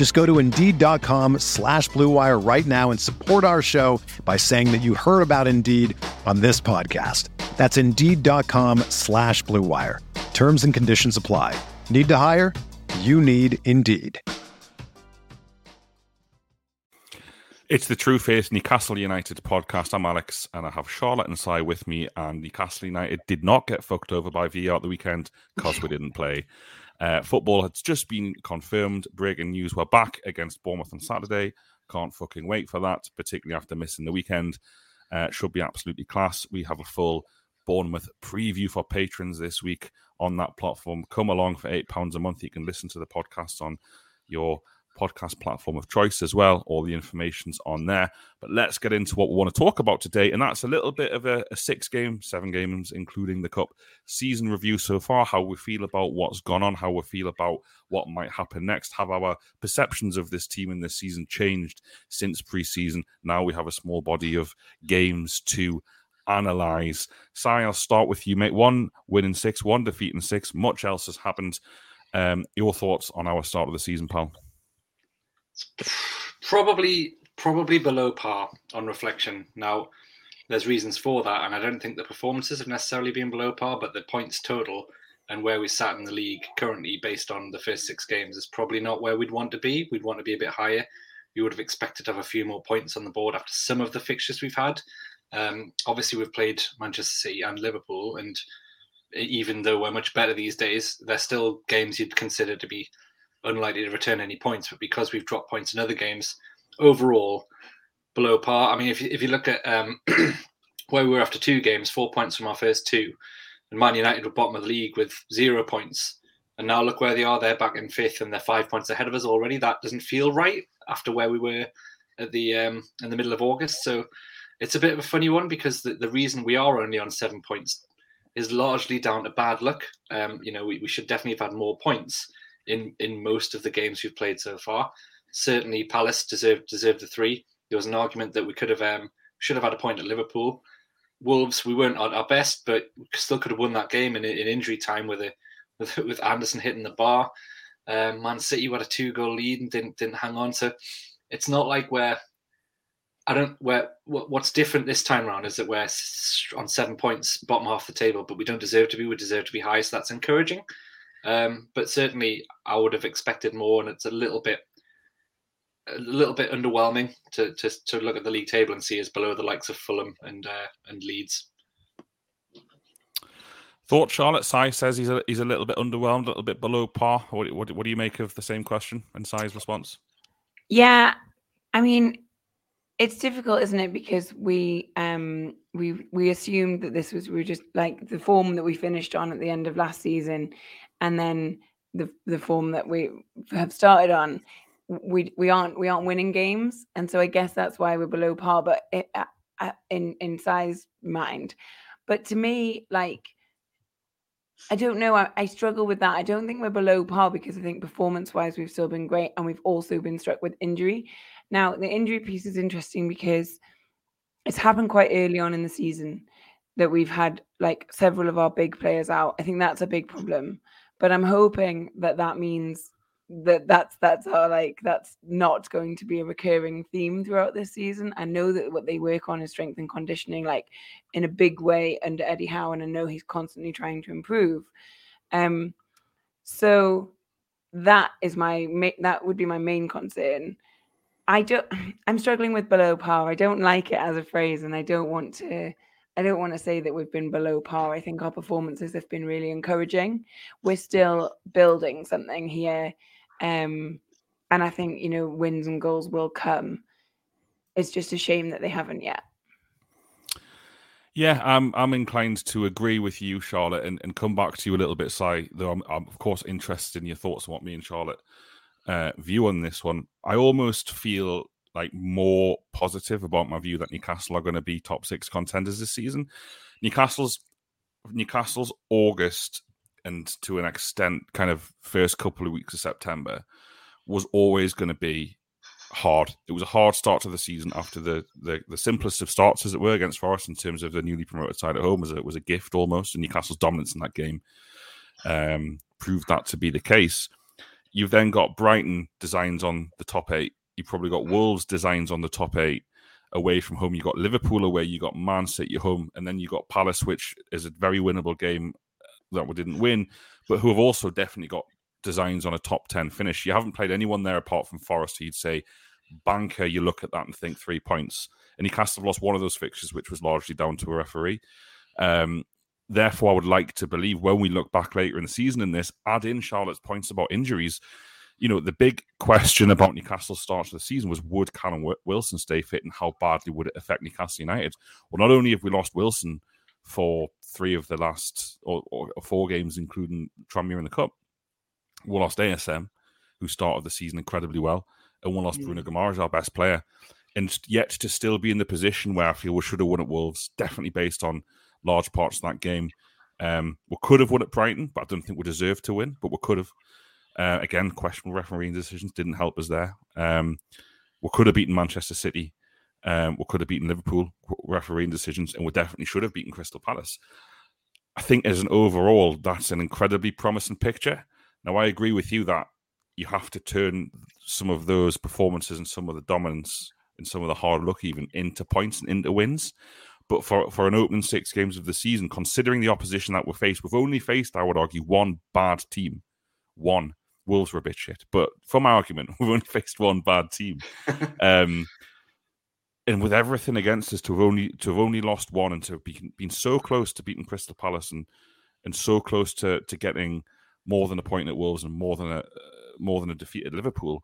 Just go to Indeed.com slash BlueWire right now and support our show by saying that you heard about Indeed on this podcast. That's Indeed.com slash BlueWire. Terms and conditions apply. Need to hire? You need Indeed. It's the True Faith Newcastle United podcast. I'm Alex, and I have Charlotte and Si with me. And Newcastle United did not get fucked over by VR at the weekend because we didn't play. Uh, football has just been confirmed. Breaking news: We're back against Bournemouth on Saturday. Can't fucking wait for that, particularly after missing the weekend. Uh, should be absolutely class. We have a full Bournemouth preview for patrons this week on that platform. Come along for eight pounds a month. You can listen to the podcast on your podcast platform of choice as well. All the information's on there. But let's get into what we want to talk about today. And that's a little bit of a, a, six game, seven games, including the cup season review so far, how we feel about what's gone on, how we feel about what might happen next. Have our perceptions of this team in this season changed since preseason? Now we have a small body of games to analyze. Si, I'll start with you, mate. One win in six, one defeat in six. Much else has happened. Um, your thoughts on our start of the season, pal? Probably, probably below par on reflection. Now, there's reasons for that, and I don't think the performances have necessarily been below par, but the points total and where we sat in the league currently, based on the first six games, is probably not where we'd want to be. We'd want to be a bit higher. We would have expected to have a few more points on the board after some of the fixtures we've had. Um, obviously, we've played Manchester City and Liverpool, and even though we're much better these days, they're still games you'd consider to be unlikely to return any points. But because we've dropped points in other games, overall below par. I mean, if you, if you look at um, where we were after two games, four points from our first two, and Man United were bottom of the league with zero points. And now look where they are. They're back in fifth, and they're five points ahead of us already. That doesn't feel right after where we were at the um, in the middle of August. So it's a bit of a funny one because the, the reason we are only on seven points is largely down to bad luck. Um, you know, we, we should definitely have had more points in in most of the games we've played so far. Certainly, Palace deserved deserved the three. There was an argument that we could have um, should have had a point at Liverpool. Wolves, we weren't at our best, but still could have won that game in, in injury time with a with, with Anderson hitting the bar. Um, Man City had a two goal lead and didn't didn't hang on. So it's not like we're I don't where what's different this time around is that we're on seven points, bottom half the table, but we don't deserve to be. We deserve to be high, so that's encouraging. Um, but certainly, I would have expected more, and it's a little bit, a little bit underwhelming to to, to look at the league table and see us below the likes of Fulham and uh, and Leeds. Thought Charlotte Si says he's a he's a little bit underwhelmed, a little bit below par. What what, what do you make of the same question and Si's response? Yeah, I mean, it's difficult, isn't it? Because we um we we assumed that this was we were just like the form that we finished on at the end of last season and then the the form that we have started on, we we aren't we aren't winning games, and so I guess that's why we're below par. But it, uh, in in Si's mind, but to me, like. I don't know. I, I, struggle with that. I don't think we're below par because I think performance wise, we've still been great and we've also been struck with injury. Now, the injury piece is interesting because it's happened quite early on in the season that we've had like several of our big players out. I think that's a big problem but i'm hoping that that means that that's that's how like that's not going to be a recurring theme throughout this season. I know that what they work on is strength and conditioning, like in a big way under Eddie Howe, and I know he's constantly trying to improve. Um, so that is my that would be my main concern. I don't. I'm struggling with below par. I don't like it as a phrase, and I don't want to. I don't want to say that we've been below par. I think our performances have been really encouraging. We're still building something here. Um, and I think, you know, wins and goals will come. It's just a shame that they haven't yet. Yeah, I'm I'm inclined to agree with you, Charlotte, and, and come back to you a little bit, Si. Though I'm, I'm of course interested in your thoughts on what me and Charlotte uh, view on this one. I almost feel like more positive about my view that Newcastle are going to be top six contenders this season. Newcastle's Newcastle's August and to an extent, kind of first couple of weeks of September was always going to be hard. It was a hard start to the season after the, the, the simplest of starts, as it were, against Forest in terms of the newly promoted side at home. Was it was a gift almost, and Newcastle's dominance in that game um, proved that to be the case. You've then got Brighton designs on the top eight. You've probably got Wolves designs on the top eight away from home. You got Liverpool away. You got Man City at home, and then you got Palace, which is a very winnable game that we didn't win, but who have also definitely got designs on a top ten finish. You haven't played anyone there apart from Forest. You'd say banker. You look at that and think three points. And Newcastle lost one of those fixtures, which was largely down to a referee. Um, therefore, I would like to believe when we look back later in the season in this, add in Charlotte's points about injuries you know, the big question about Newcastle's start to the season was would Callum Wilson stay fit and how badly would it affect Newcastle United? Well, not only have we lost Wilson for three of the last or, or four games, including Tranmere in the Cup, we lost ASM, who started the season incredibly well, and we lost mm. Bruno Guimaraes, our best player. And yet to still be in the position where I feel we should have won at Wolves, definitely based on large parts of that game. Um, we could have won at Brighton, but I don't think we deserved to win, but we could have. Uh, again, questionable refereeing decisions didn't help us there. Um, we could have beaten Manchester City. Um, we could have beaten Liverpool refereeing decisions, and we definitely should have beaten Crystal Palace. I think, as an overall, that's an incredibly promising picture. Now, I agree with you that you have to turn some of those performances and some of the dominance and some of the hard luck even into points and into wins. But for, for an opening six games of the season, considering the opposition that we're faced, we've only faced, I would argue, one bad team. One. Wolves were a bit shit. But from my argument, we've only faced one bad team. um, and with everything against us, to have only to have only lost one and to have been, been so close to beating Crystal Palace and and so close to to getting more than a point at Wolves and more than a uh, more than a defeat at Liverpool,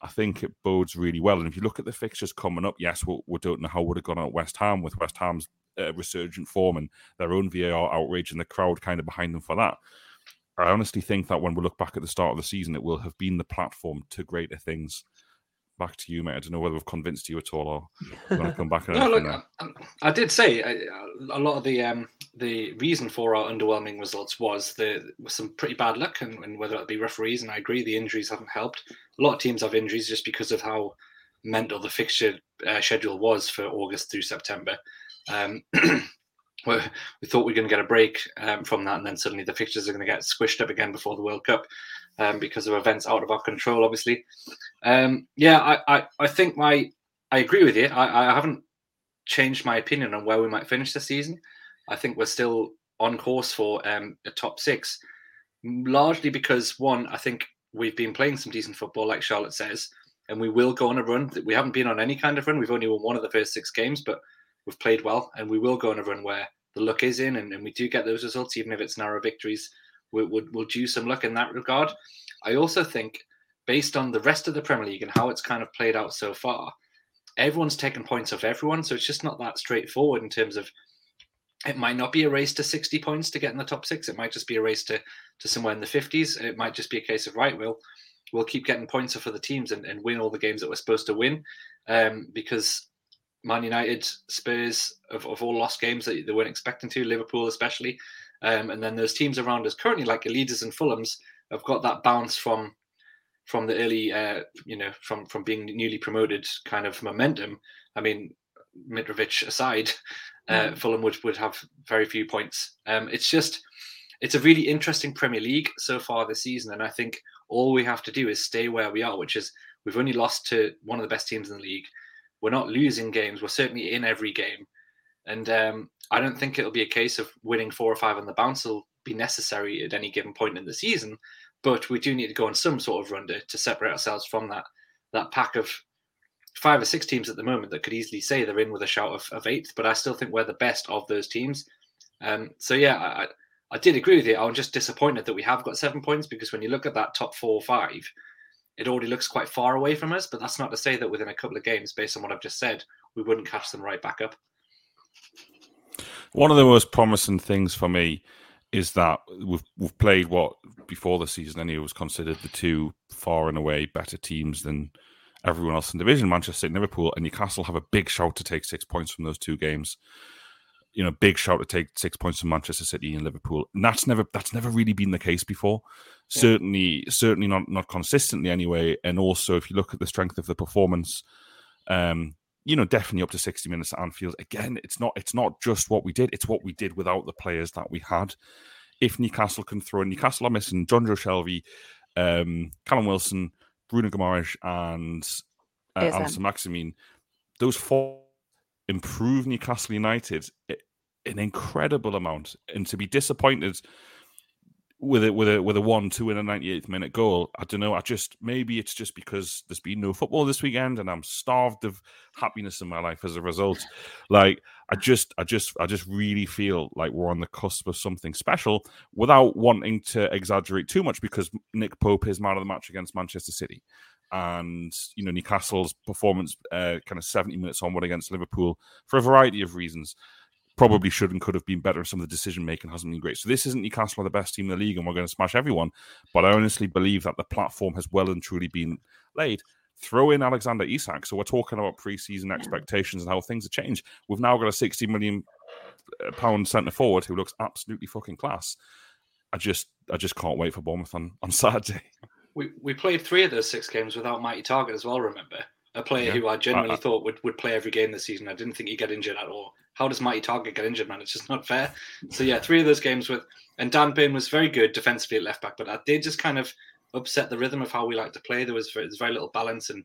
I think it bodes really well. And if you look at the fixtures coming up, yes, we, we don't know how would have gone at West Ham with West Ham's uh, resurgent form and their own VAR outrage and the crowd kind of behind them for that. I honestly think that when we look back at the start of the season, it will have been the platform to greater things. Back to you, mate. I don't know whether we've convinced you at all, or you want to come back. no, look, I, I, did say I, a lot of the um, the reason for our underwhelming results was the was some pretty bad luck, and, and whether it be referees. And I agree, the injuries haven't helped. A lot of teams have injuries just because of how mental the fixture uh, schedule was for August through September. Um, we thought we were going to get a break um, from that, and then suddenly the fixtures are going to get squished up again before the World Cup um, because of events out of our control. Obviously, um, yeah, I, I, I think my I agree with you. I, I haven't changed my opinion on where we might finish the season. I think we're still on course for um, a top six, largely because one, I think we've been playing some decent football, like Charlotte says, and we will go on a run. We haven't been on any kind of run. We've only won one of the first six games, but we've played well, and we will go on a run where the luck is in, and, and we do get those results, even if it's narrow victories. We, we'll, we'll do some luck in that regard. I also think, based on the rest of the Premier League and how it's kind of played out so far, everyone's taken points off everyone, so it's just not that straightforward in terms of. It might not be a race to 60 points to get in the top six. It might just be a race to, to somewhere in the 50s. It might just be a case of, right, we'll, we'll keep getting points off for the teams and, and win all the games that we're supposed to win. Um, because Man United, Spurs have, have all lost games that they weren't expecting to, Liverpool especially. Um, and then those teams around us currently, like Leeds and Fulham's, have got that bounce from from the early, uh, you know, from from being newly promoted kind of momentum. I mean, Mitrovic aside, uh, mm. Fulham would would have very few points. Um, it's just, it's a really interesting Premier League so far this season, and I think all we have to do is stay where we are, which is we've only lost to one of the best teams in the league. We're not losing games. We're certainly in every game. And um, I don't think it'll be a case of winning four or five on the bounce will be necessary at any given point in the season. But we do need to go on some sort of run to, to separate ourselves from that that pack of five or six teams at the moment that could easily say they're in with a shout of, of eighth, but I still think we're the best of those teams. Um, so yeah, I, I did agree with you. I'm just disappointed that we have got seven points because when you look at that top four or five, it already looks quite far away from us. But that's not to say that within a couple of games, based on what I've just said, we wouldn't catch them right back up. One of the most promising things for me is that we've we've played what before the season anyway was considered the two far and away better teams than everyone else in the division, Manchester City, Liverpool, and Newcastle have a big shout to take six points from those two games. You know, big shout to take six points from Manchester City and Liverpool. And that's never that's never really been the case before. Yeah. Certainly, certainly not not consistently anyway. And also, if you look at the strength of the performance, um, you know, definitely up to 60 minutes at Anfield. Again, it's not it's not just what we did, it's what we did without the players that we had. If Newcastle can throw in Newcastle are missing Jonjo Shelvey, um, Callum Wilson, Bruno Guimaraes and uh, Allan Saint-Maximin, those four improve Newcastle United an incredible amount. And to be disappointed with it with a with a one two in a 98th minute goal i don't know i just maybe it's just because there's been no football this weekend and i'm starved of happiness in my life as a result like i just i just i just really feel like we're on the cusp of something special without wanting to exaggerate too much because nick pope is man of the match against manchester city and you know newcastle's performance uh, kind of 70 minutes onward against liverpool for a variety of reasons probably should and could have been better. Some of the decision making hasn't been great. So this isn't Newcastle are the best team in the league, and we're going to smash everyone. But I honestly believe that the platform has well and truly been laid. Throw in Alexander Isak. So we're talking about preseason expectations and how things have changed. We've now got a 60 million uh, pound centre forward who looks absolutely fucking class. I just I just can't wait for Bournemouth on, on Saturday. We we played three of those six games without Matty Targett as well, remember? A player yeah. who I genuinely thought would, would play every game this season. I didn't think he'd get injured at all how does Matty Targett get injured, man? It's just not fair. So yeah, three of those games with and Dan Burn was very good defensively at left back, but that did just kind of upset the rhythm of how we like to play. There was very, very little balance, and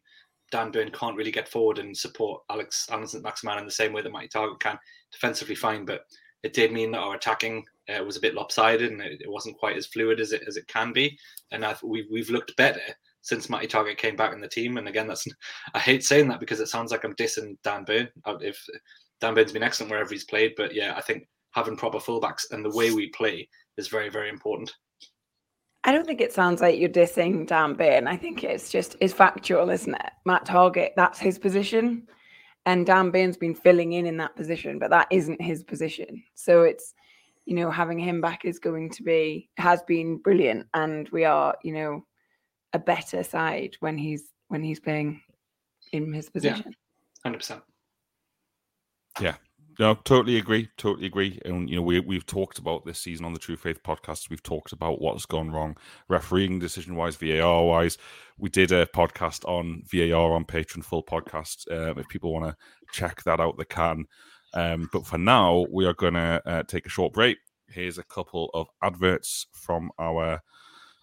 Dan Burn can't really get forward and support Alex Allan Maximin in the same way that Matty Targett can. Defensively fine, but it did mean that our attacking uh, was a bit lopsided and it, it, wasn't quite as fluid as it as it can be. And I've, we've we've looked better since Matty Targett came back in the team. And again, that's I hate saying that because it sounds like I'm dissing Dan Burn. Uh, if Dan Burn's been excellent wherever he's played, but yeah, I think having proper fullbacks and the way we play is very, very important. I don't think it sounds like you're dissing Dan Burn. I think it's just it's factual, isn't it? Matt Targett, that's his position, and Dan Burn's been filling in in that position, but that isn't his position. So it's you know having him back is going to be has been brilliant, and we are you know a better side when he's when he's playing in his position. Hundred percent. Yeah. No, totally agree. Totally agree. And you know, we we've talked about this season on the True Faith podcast. We've talked about what's gone wrong, refereeing decision wise, VAR wise. We did a podcast on VAR on Patreon, full podcast. Um, if people want to check that out, they can. Um, but for now, we are going to uh, take a short break. Here's a couple of adverts from our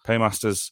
paymasters.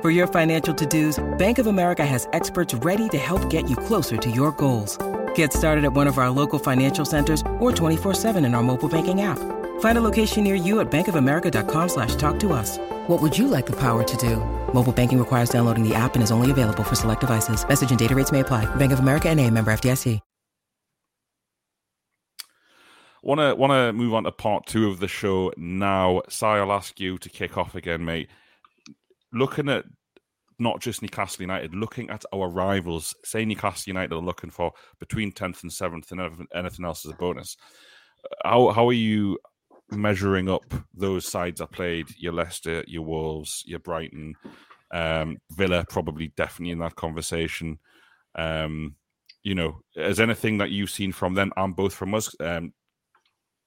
For your financial to-dos, Bank of America has experts ready to help get you closer to your goals. Get started at one of our local financial centers or 24-7 in our mobile banking app. Find a location near you at bankofamerica.com slash talk to us. What would you like the power to do? Mobile banking requires downloading the app and is only available for select devices. Message and data rates may apply. Bank of America and a member FDIC. Want to want to move on to part two of the show now. Si, I'll ask you to kick off again, mate. Looking at not just Newcastle United, looking at our rivals, say Newcastle United are looking for between 10th and 7th and anything else is a bonus. How, how are you measuring up those sides that played your Leicester, your Wolves, your Brighton, um, Villa, probably definitely in that conversation. Um, you know, has anything that you've seen from them and both from us, um,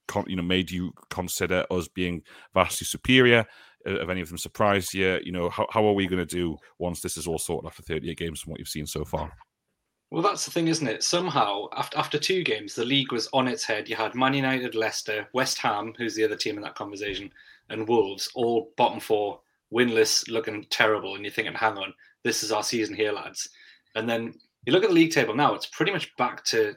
con- you know, made you consider us being vastly superior? Have any of them surprised you? You know, how, how are we going to do once this is all sorted after 38 games from what you've seen so far? Well, that's the thing, isn't it? Somehow, after after two games, the league was on its head. You had Man United, Leicester, West Ham, who's the other team in that conversation, and Wolves, all bottom four, winless, looking terrible. And you're thinking, hang on, this is our season here, lads. And then you look at the league table now; it's pretty much back to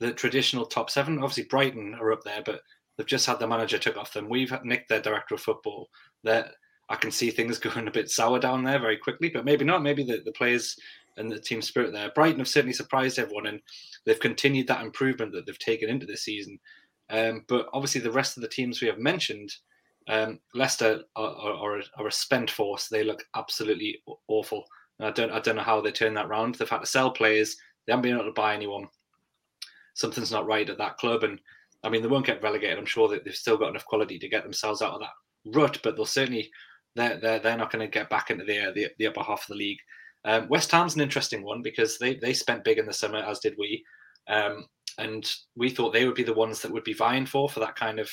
the traditional top seven. Obviously, Brighton are up there, but they've just had the manager took off them. We've nicked their director of football. That I can see things going a bit sour down there very quickly, but maybe not. Maybe the, the players and the team spirit there. Brighton have certainly surprised everyone, and they've continued that improvement that they've taken into this season. Um, but obviously, the rest of the teams we have mentioned, um, Leicester are, are, are, a spent force. They look absolutely awful. And I don't I don't know how they turn that round. They've had to sell players. They haven't been able to buy anyone. Something's not right at that club, and I mean they won't get relegated. I'm sure that they've still got enough quality to get themselves out of that rut, but they'll certainly they're they're, they're not going to get back into the, the the upper half of the league. Um, West Ham's an interesting one because they, they spent big in the summer, as did we. Um, and we thought they would be the ones that would be vying for for that kind of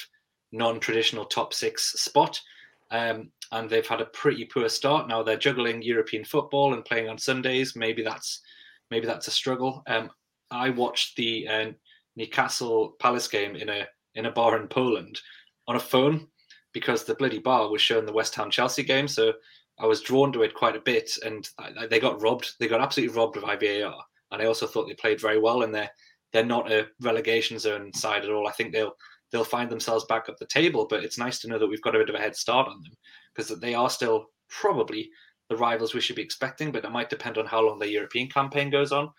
non-traditional top six spot. Um, and they've had a pretty poor start. Now they're juggling European football and playing on Sundays. Maybe that's maybe that's a struggle. Um, I watched the uh, Newcastle Palace game in a in a bar in Poland on a phone because the bloody bar was showing the West Ham Chelsea game. So I was drawn to it quite a bit, and I, they got robbed. They got absolutely robbed of IVAR, and I also thought they played very well. And they're they're not a relegation zone side at all. I think they'll they'll find themselves back up the table. But it's nice to know that we've got a bit of a head start on them because they are still probably the rivals we should be expecting. But it might depend on how long the European campaign goes on.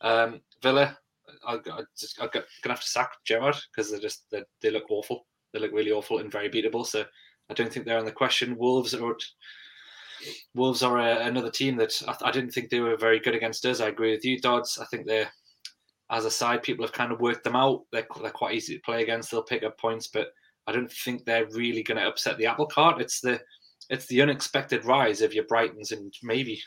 Um, Villa, I, I just, I'm gonna have to sack Gerrard because they just they, they look awful. They look really awful and very beatable. So I don't think they're on the question. Wolves are Wolves are a, another team that I, I, didn't think they were very good against us. I agree with you, Dodds. I think they're, as a side, people have kind of worked them out. They're, they're quite easy to play against. They'll pick up points, but I don't think they're really going to upset the apple cart. It's the it's the unexpected rise of your Brightons and maybe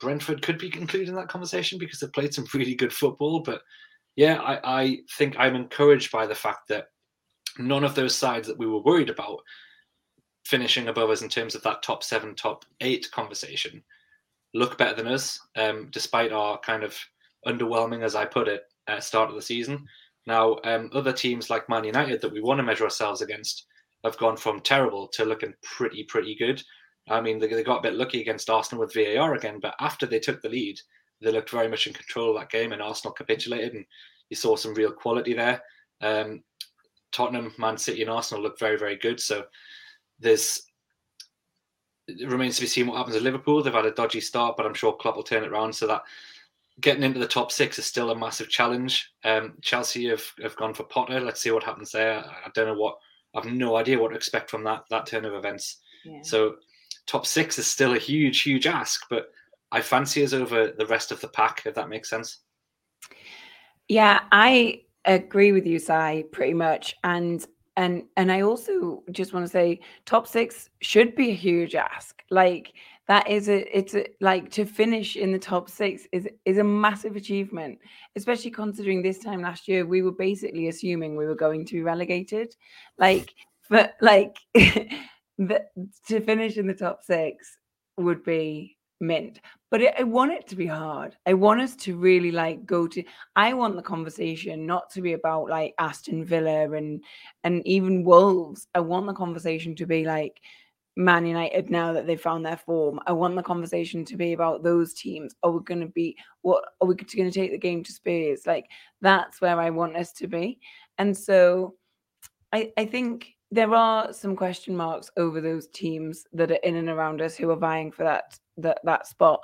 Brentford could be included in that conversation because they've played some really good football. But yeah, I, I think I'm encouraged by the fact that none of those sides that we were worried about finishing above us in terms of that top seven, top eight conversation look better than us, um, despite our kind of underwhelming, as I put it, at start of the season. Now, um, other teams like Man United that we want to measure ourselves against have gone from terrible to looking pretty, pretty good. I mean, they, they got a bit lucky against Arsenal with VAR again, but after they took the lead, they looked very much in control of that game, and Arsenal capitulated, and you saw some real quality there. Um, Tottenham, Man City, and Arsenal look very, very good. So there's it remains to be seen what happens at Liverpool. They've had a dodgy start, but I'm sure Klopp will turn it around so that getting into the top six is still a massive challenge. Um, Chelsea have, have gone for Potter. Let's see what happens there. I don't know what I've no idea what to expect from that that turn of events. Yeah. So top six is still a huge, huge ask, but I fancy us over the rest of the pack, if that makes sense. Yeah, I agree with you, Si, pretty much. And and and I also just want to say top six should be a huge ask. Like that is a it's a, like to finish in the top six is is a massive achievement, especially considering this time last year we were basically assuming we were going to be relegated. Like but like the, to finish in the top six would be mint. But it, I want it to be hard. I want us to really like go to. I want the conversation not to be about like Aston Villa and and even Wolves. I want the conversation to be like Man United now that they've found their form. I want the conversation to be about those teams. Are we going to be what? Are we going to take the game to Spurs? Like that's where I want us to be. And so, I I think there are some question marks over those teams that are in and around us who are vying for that that that spot.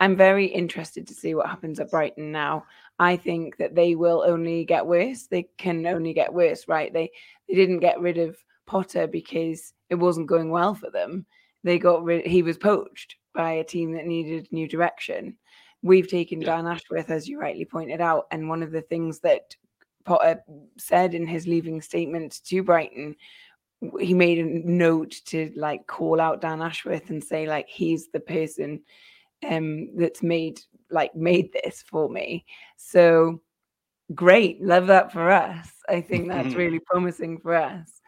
I'm very interested to see what happens at Brighton now. I think that they will only get worse. They can only get worse, right? They they didn't get rid of Potter because it wasn't going well for them. They got rid he was poached by a team that needed new direction. We've taken yeah. Dan Ashworth, as you rightly pointed out, and one of the things that Potter said in his leaving statement to Brighton he made a note to like call out Dan Ashworth and say like he's the person um that's made like made this for me. So great, love that for us. I think that's really promising for us.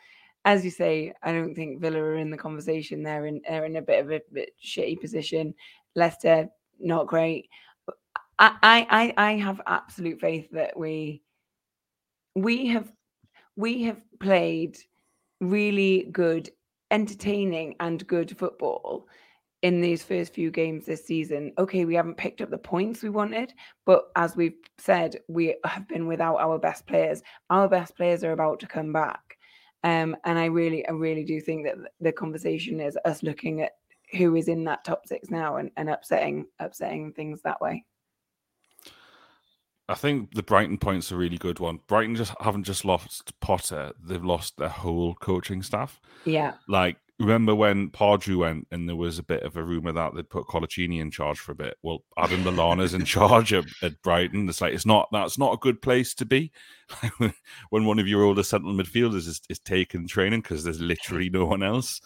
As you say, I don't think Villa are in the conversation. They're in they're in a bit of a bit shitty position. Leicester not great. I I I have absolute faith that we we have we have played really good, entertaining, and good football in these first few games this season. Okay, we haven't picked up the points we wanted, but as we've said, we have been without our best players. Our best players are about to come back. Um, and I really, I really do think that the conversation is us looking at who is in that top six now and, and upsetting upsetting things that way. I think the Brighton point's a really good one. Brighton just haven't just lost Potter; they've lost their whole coaching staff. Yeah, like remember when Pardew went and there was a bit of a rumor that they'd put Coloccini in charge for a bit. Well, Adam Lallana's in charge at, at, Brighton. It's like it's not that's not a good place to be when one of your older central midfielders is, is taking training because there's literally no one else.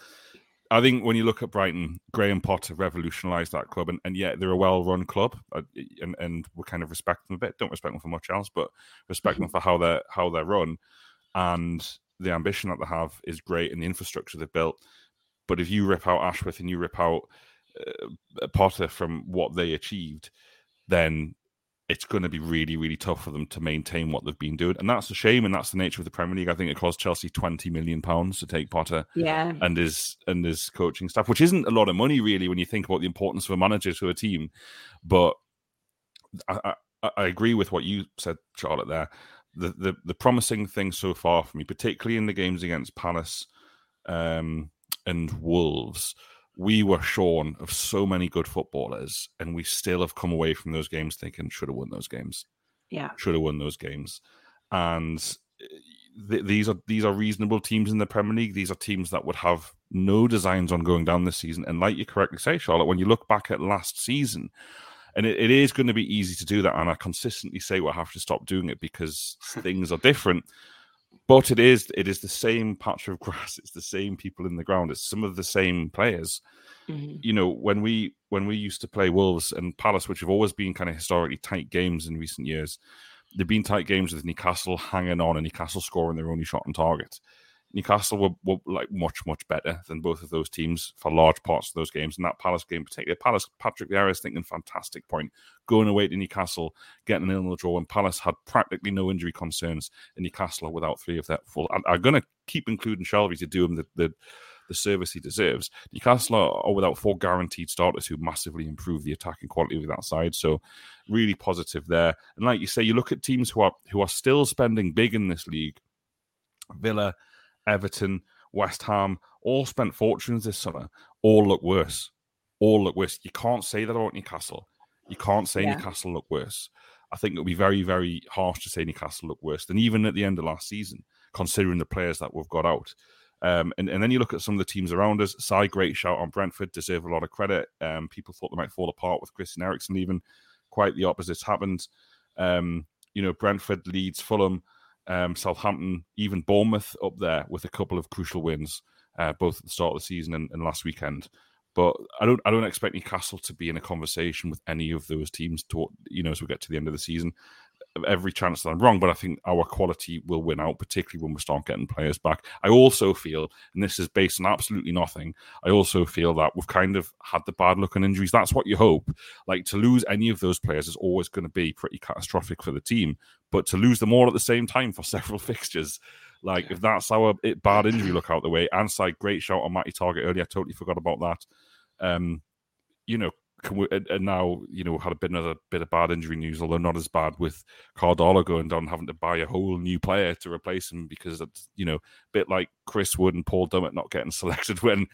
I think when you look at Brighton, Graham Potter revolutionised that club, and, and yet they're a well-run club, uh, and and we kind of respect them a bit. Don't respect them for much else, but respect them for how they're how they're run, and the ambition that they have is great, and the infrastructure they've built. But if you rip out Ashworth and you rip out uh, Potter from what they achieved, then it's going to be really, really tough for them to maintain what they've been doing. And that's a shame. And that's the nature of the Premier League. I think it cost Chelsea 20 million pounds to take Potter yeah. and his and his coaching staff, which isn't a lot of money really when you think about the importance of a manager to a team. But I, I, I agree with what you said, Charlotte, there. The, the the promising thing so far for me, particularly in the games against Palace um, and Wolves, we were shorn of so many good footballers, and we still have come away from those games thinking should have won those games. Yeah, should have won those games, and eh, th- these are these are reasonable teams in the Premier League. These are teams that would have no designs on going down this season. And like you correctly say, Charlotte, when you look back at last season, and it, it is going to be easy to do that, and I consistently say we'll have to stop doing it because things are different. But it is it is the same patch of grass. It's the same people in the ground. It's some of the same players. Mm-hmm. You know, when we when we used to play Wolves and Palace, which have always been kind of historically tight games in recent years, they've been tight games with Newcastle hanging on and Newcastle scoring their only shot on target. Newcastle were, were, like much much better than both of those teams for large parts of those games. And that Palace game, particularly Palace, Patrick Vieira is thinking fantastic point, going away to Newcastle, getting an nil draw, and Palace had practically no injury concerns. And Newcastle without three of their full. I'm, I'm going to keep including Shelvey to do him the, the the service he deserves. Newcastle are, without four guaranteed starters who massively improve the attacking quality of that side. So really positive there. And like you say, you look at teams who are who are still spending big in this league. Villa, Everton, West Ham all spent fortunes this summer. All look worse. All look worse. You can't say that about Newcastle. You can't say yeah. Newcastle look worse. I think it would be very, very harsh to say Newcastle look worse than even at the end of last season, considering the players that we've got out. Um, and, and then you look at some of the teams around us. Side great shout on Brentford, deserve a lot of credit. Um, people thought they might fall apart with Christian Eriksen even Quite the opposite happened. Um, you know, Brentford, Leeds, Fulham, um, Southampton, even Bournemouth up there with a couple of crucial wins, uh, both at the start of the season and, and, last weekend. But I don't, I don't expect Newcastle to be in a conversation with any of those teams. To you know, as we get to the end of the season, every chance that I'm wrong, but I think our quality will win out, particularly when we start getting players back. I also feel, and this is based on absolutely nothing, I also feel that we've kind of had the bad luck on injuries. That's what you hope. Like to lose any of those players is always going to be pretty catastrophic for the team, but to lose them all at the same time for several fixtures. Like yeah. if that's our bad injury look out the way, and side great shout on Matty Targett earlier. I totally forgot about that. Um, you know, can we, and now you know had a bit another bit of bad injury news, although not as bad with Karl Darlow going down, having to buy a whole new player to replace him because it's you know a bit like Chris Wood and Paul Dummett not getting selected when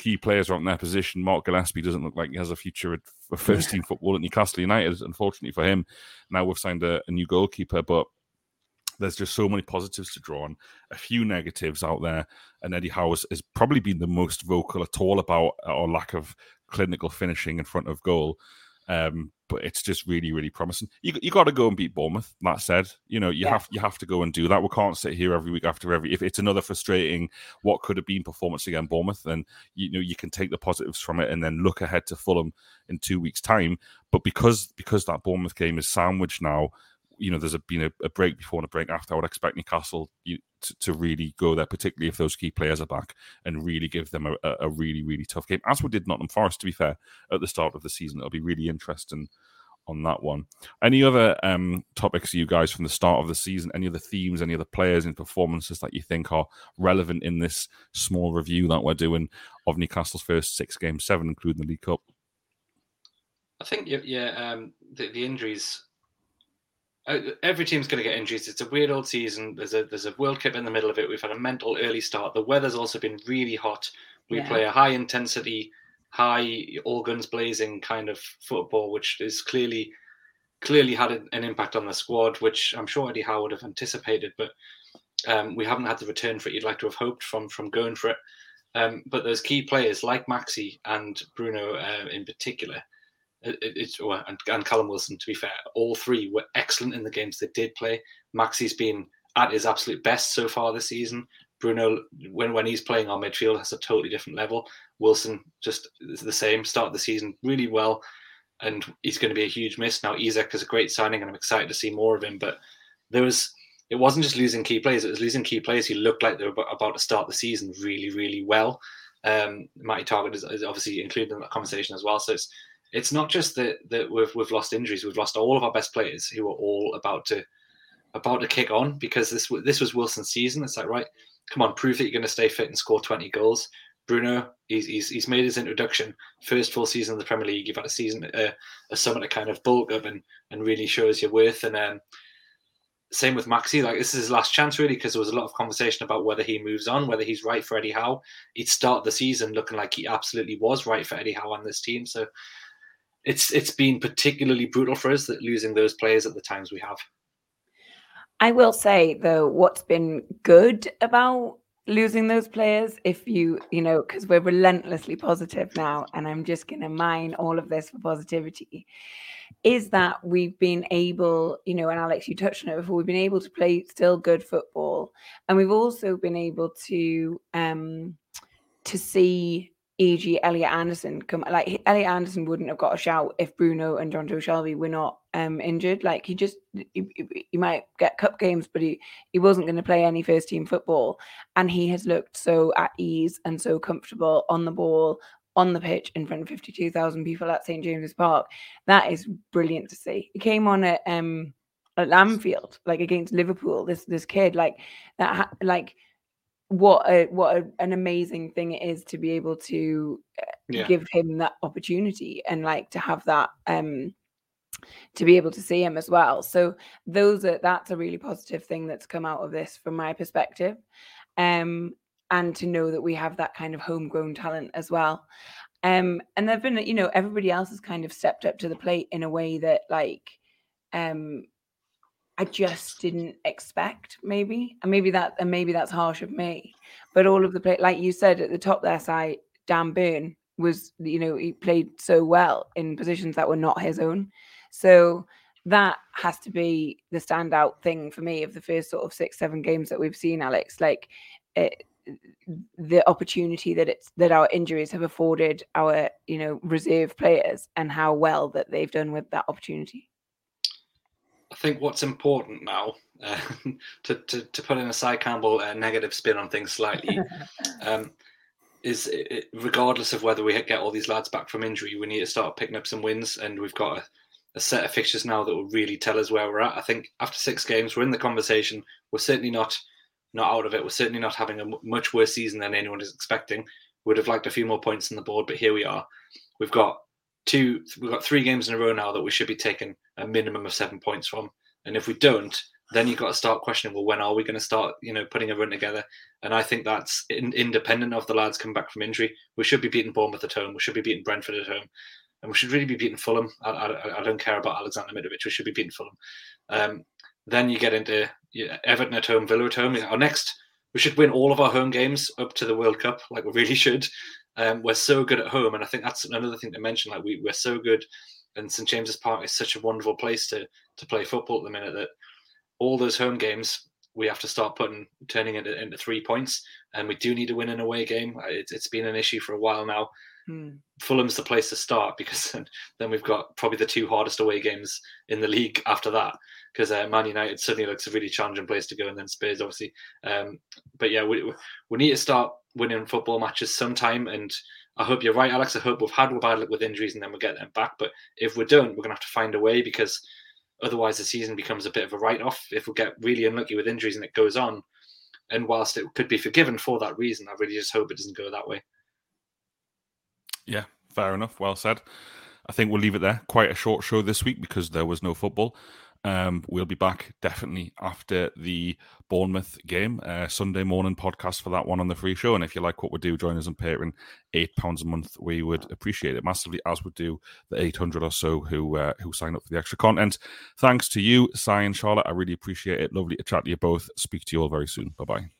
key players are in their position. Mark Gillespie doesn't look like he has a future for first team football at Newcastle United. Unfortunately for him, now we've signed a, a new goalkeeper, but there's just so many positives to draw on, a few negatives out there. And Eddie Howe has probably been the most vocal at all about our lack of clinical finishing in front of goal. Um, but it's just really, really promising. You you got to go and beat Bournemouth. That said, you know you yeah. have you have to go and do that. We can't sit here every week after every. If it's another frustrating, what could have been performance against Bournemouth, then you know you can take the positives from it and then look ahead to Fulham in two weeks' time. But because because that Bournemouth game is sandwiched now you know, there's a, been a, a, break before and a break after. I would expect Newcastle you, to, to, really go there, particularly if those key players are back, and really give them a, a, really, really tough game, as we did Nottingham Forest, to be fair, at the start of the season. It'll be really interesting on that one. Any other um, topics, you guys, from the start of the season? Any other themes, any other players and performances that you think are relevant in this small review that we're doing of Newcastle's first six games, seven, including the League Cup? I think, yeah, um, the, the injuries every team's going to get injuries. It's a weird old season. There's a there's a World Cup in the middle of it. We've had a mental early start. The weather's also been really hot. We yeah. play a high intensity, high all guns blazing kind of football, which is clearly clearly had an impact on the squad, which I'm sure Eddie Howe would have anticipated, but um, we haven't had the return for it you'd like to have hoped from from going for it. Um, but those key players like Maxi and Bruno uh, in particular it's well, and, and Callum Wilson. To be fair, all three were excellent in the games they did play. Maxi's been at his absolute best so far this season. Bruno, when when he's playing on midfield, has a totally different level. Wilson just the same. Start the season really well, and he's going to be a huge miss. Now Isak is a great signing, and I'm excited to see more of him. But there was it wasn't just losing key players; it was losing key players who looked like they were about to start the season really, really well. Um, Matty Targett is, is obviously included in that conversation as well. So it's it's not just that that we've we've lost injuries. We've lost all of our best players who are all about to about to kick on because this this was Wilson's season. It's like right, come on, prove that you're going to stay fit and score 20 goals. Bruno, he's, he's, he's made his introduction, first full season of the Premier League. You've had a season, uh, a summer to kind of bulk up and, and really shows your worth. And um, same with Maxi. Like this is his last chance, really, because there was a lot of conversation about whether he moves on, whether he's right for Eddie Howe. He'd start the season looking like he absolutely was right for Eddie Howe on this team. So it's it's been particularly brutal for us that losing those players at the times we have. I will say though, what's been good about losing those players, if you you know, because we're relentlessly positive now, and I'm just going to mine all of this for positivity, is that we've been able, you know, and Alex, you touched on it before, we've been able to play still good football, and we've also been able to um to see e.g., Elliot Anderson come like Elliot Anderson wouldn't have got a shout if Bruno and Jonjo Shelvey were not um, injured. Like he just he, he, might get cup games, but he he wasn't going to play any first team football, and he has looked so at ease and so comfortable on the ball. On the pitch in front of 52,000 people at St. James's Park. That is brilliant to see. He came on at um at Anfield, like against Liverpool. This this kid, like that, like what a what a, an amazing thing it is to be able to uh, yeah. give him that opportunity and like to have that um to be able to see him as well so those are that's a really positive thing that's come out of this from my perspective um and to know that we have that kind of homegrown talent as well um and there've been you know everybody else has kind of stepped up to the plate in a way that like um I just didn't expect, maybe, and maybe that, and maybe that's harsh of me. But all of the play, like you said at the top there, side Dan Burn was, you know, he played so well in positions that were not his own. So that has to be the standout thing for me of the first sort of six, seven games that we've seen, Alex. Like it, the opportunity that it's that our injuries have afforded our, you know, reserve players and how well that they've done with that opportunity. I think what's important now, uh, to, to, to put in a Cy Campbell uh, negative spin on things slightly, um, is it, regardless of whether we get all these lads back from injury, we need to start picking up some wins, and we've got a, a set of fixtures now that will really tell us where we're at. I think after six games, we're in the conversation. We're certainly not not out of it. We're certainly not having a much worse season than anyone is expecting. Would have liked a few more points on the board, but here we are. We've got two, we've got three games in a row now that we should be taking a minimum of seven points from. And if we don't, then you've got to start questioning, well, when are we going to start, you know, putting a run together? And I think that's in, independent of the lads coming back from injury. We should be beating Bournemouth at home. We should be beating Brentford at home. And we should really be beating Fulham. I, I, I don't care about Alexander Mitrovic. We should be beating Fulham. Um, then you get into yeah, Everton at home, Villa at home. Our next, we should win all of our home games up to the World Cup, like we really should. Um, we're so good at home, and I think that's another thing to mention. Like we, we're so good, and St James's Park is such a wonderful place to to play football at the minute that all those home games we have to start putting turning into, into three points, and we do need to win an away game. It, has been an issue for a while now. Hmm. Fulham's the place to start because then, then, we've got probably the two hardest away games in the league after that. Because uh, Man United suddenly looks a really challenging place to go, and then Spurs obviously. Um, but yeah, we we need to start winning football matches sometime, and I hope you're right, Alex. I hope we've had a bad luck with injuries, and then we'll get them back. But if we don't, we're gonna have to find a way because Otherwise, the season becomes a bit of a write off if we get really unlucky with injuries and it goes on. And whilst it could be forgiven for that reason, I really just hope it doesn't go that way. Yeah, fair enough. Well said. I think we'll leave it there. Quite a short show this week because there was no football. Um, we'll be back definitely after the Bournemouth game, uh, Sunday morning podcast for that one on the free show. And if you like what we do, join us on Patreon, eight pounds a month. We would appreciate it massively, as would do the eight hundred or so who uh, who sign up for the extra content. Thanks to you, Si and Charlotte. I really appreciate it. Lovely to chat to you both. Speak to you all very soon. Bye bye.